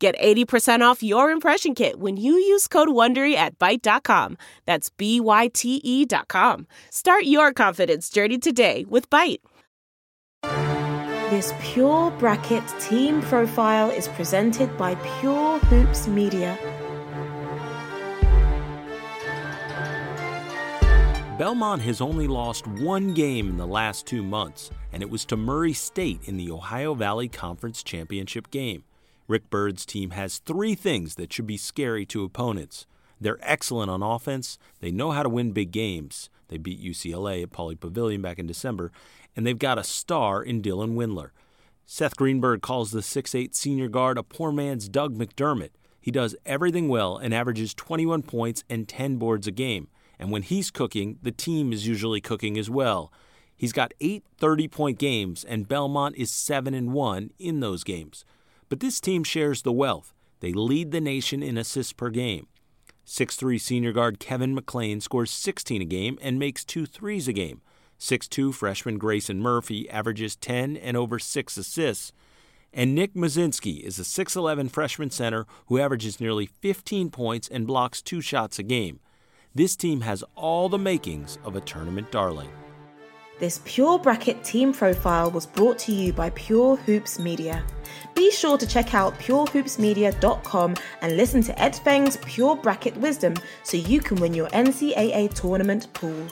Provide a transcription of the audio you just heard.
Get 80% off your impression kit when you use code WONDERY at Byte.com. That's B-Y-T-E dot com. Start your confidence journey today with Byte. This Pure Bracket team profile is presented by Pure Hoops Media. Belmont has only lost one game in the last two months, and it was to Murray State in the Ohio Valley Conference Championship game. Rick Byrd's team has three things that should be scary to opponents. They're excellent on offense, they know how to win big games. They beat UCLA at Pauley Pavilion back in December, and they've got a star in Dylan Windler. Seth Greenberg calls the 6'8 senior guard a poor man's Doug McDermott. He does everything well and averages 21 points and 10 boards a game. And when he's cooking, the team is usually cooking as well. He's got eight 30 point games, and Belmont is 7 and 1 in those games. But this team shares the wealth. They lead the nation in assists per game. 6'3 senior guard Kevin McClain scores 16 a game and makes two threes a game. 6'2 freshman Grayson Murphy averages 10 and over 6 assists. And Nick Muszynski is a 6'11 freshman center who averages nearly 15 points and blocks two shots a game. This team has all the makings of a tournament darling. This Pure Bracket team profile was brought to you by Pure Hoops Media. Be sure to check out purehoopsmedia.com and listen to Ed Feng's Pure Bracket Wisdom so you can win your NCAA tournament pool.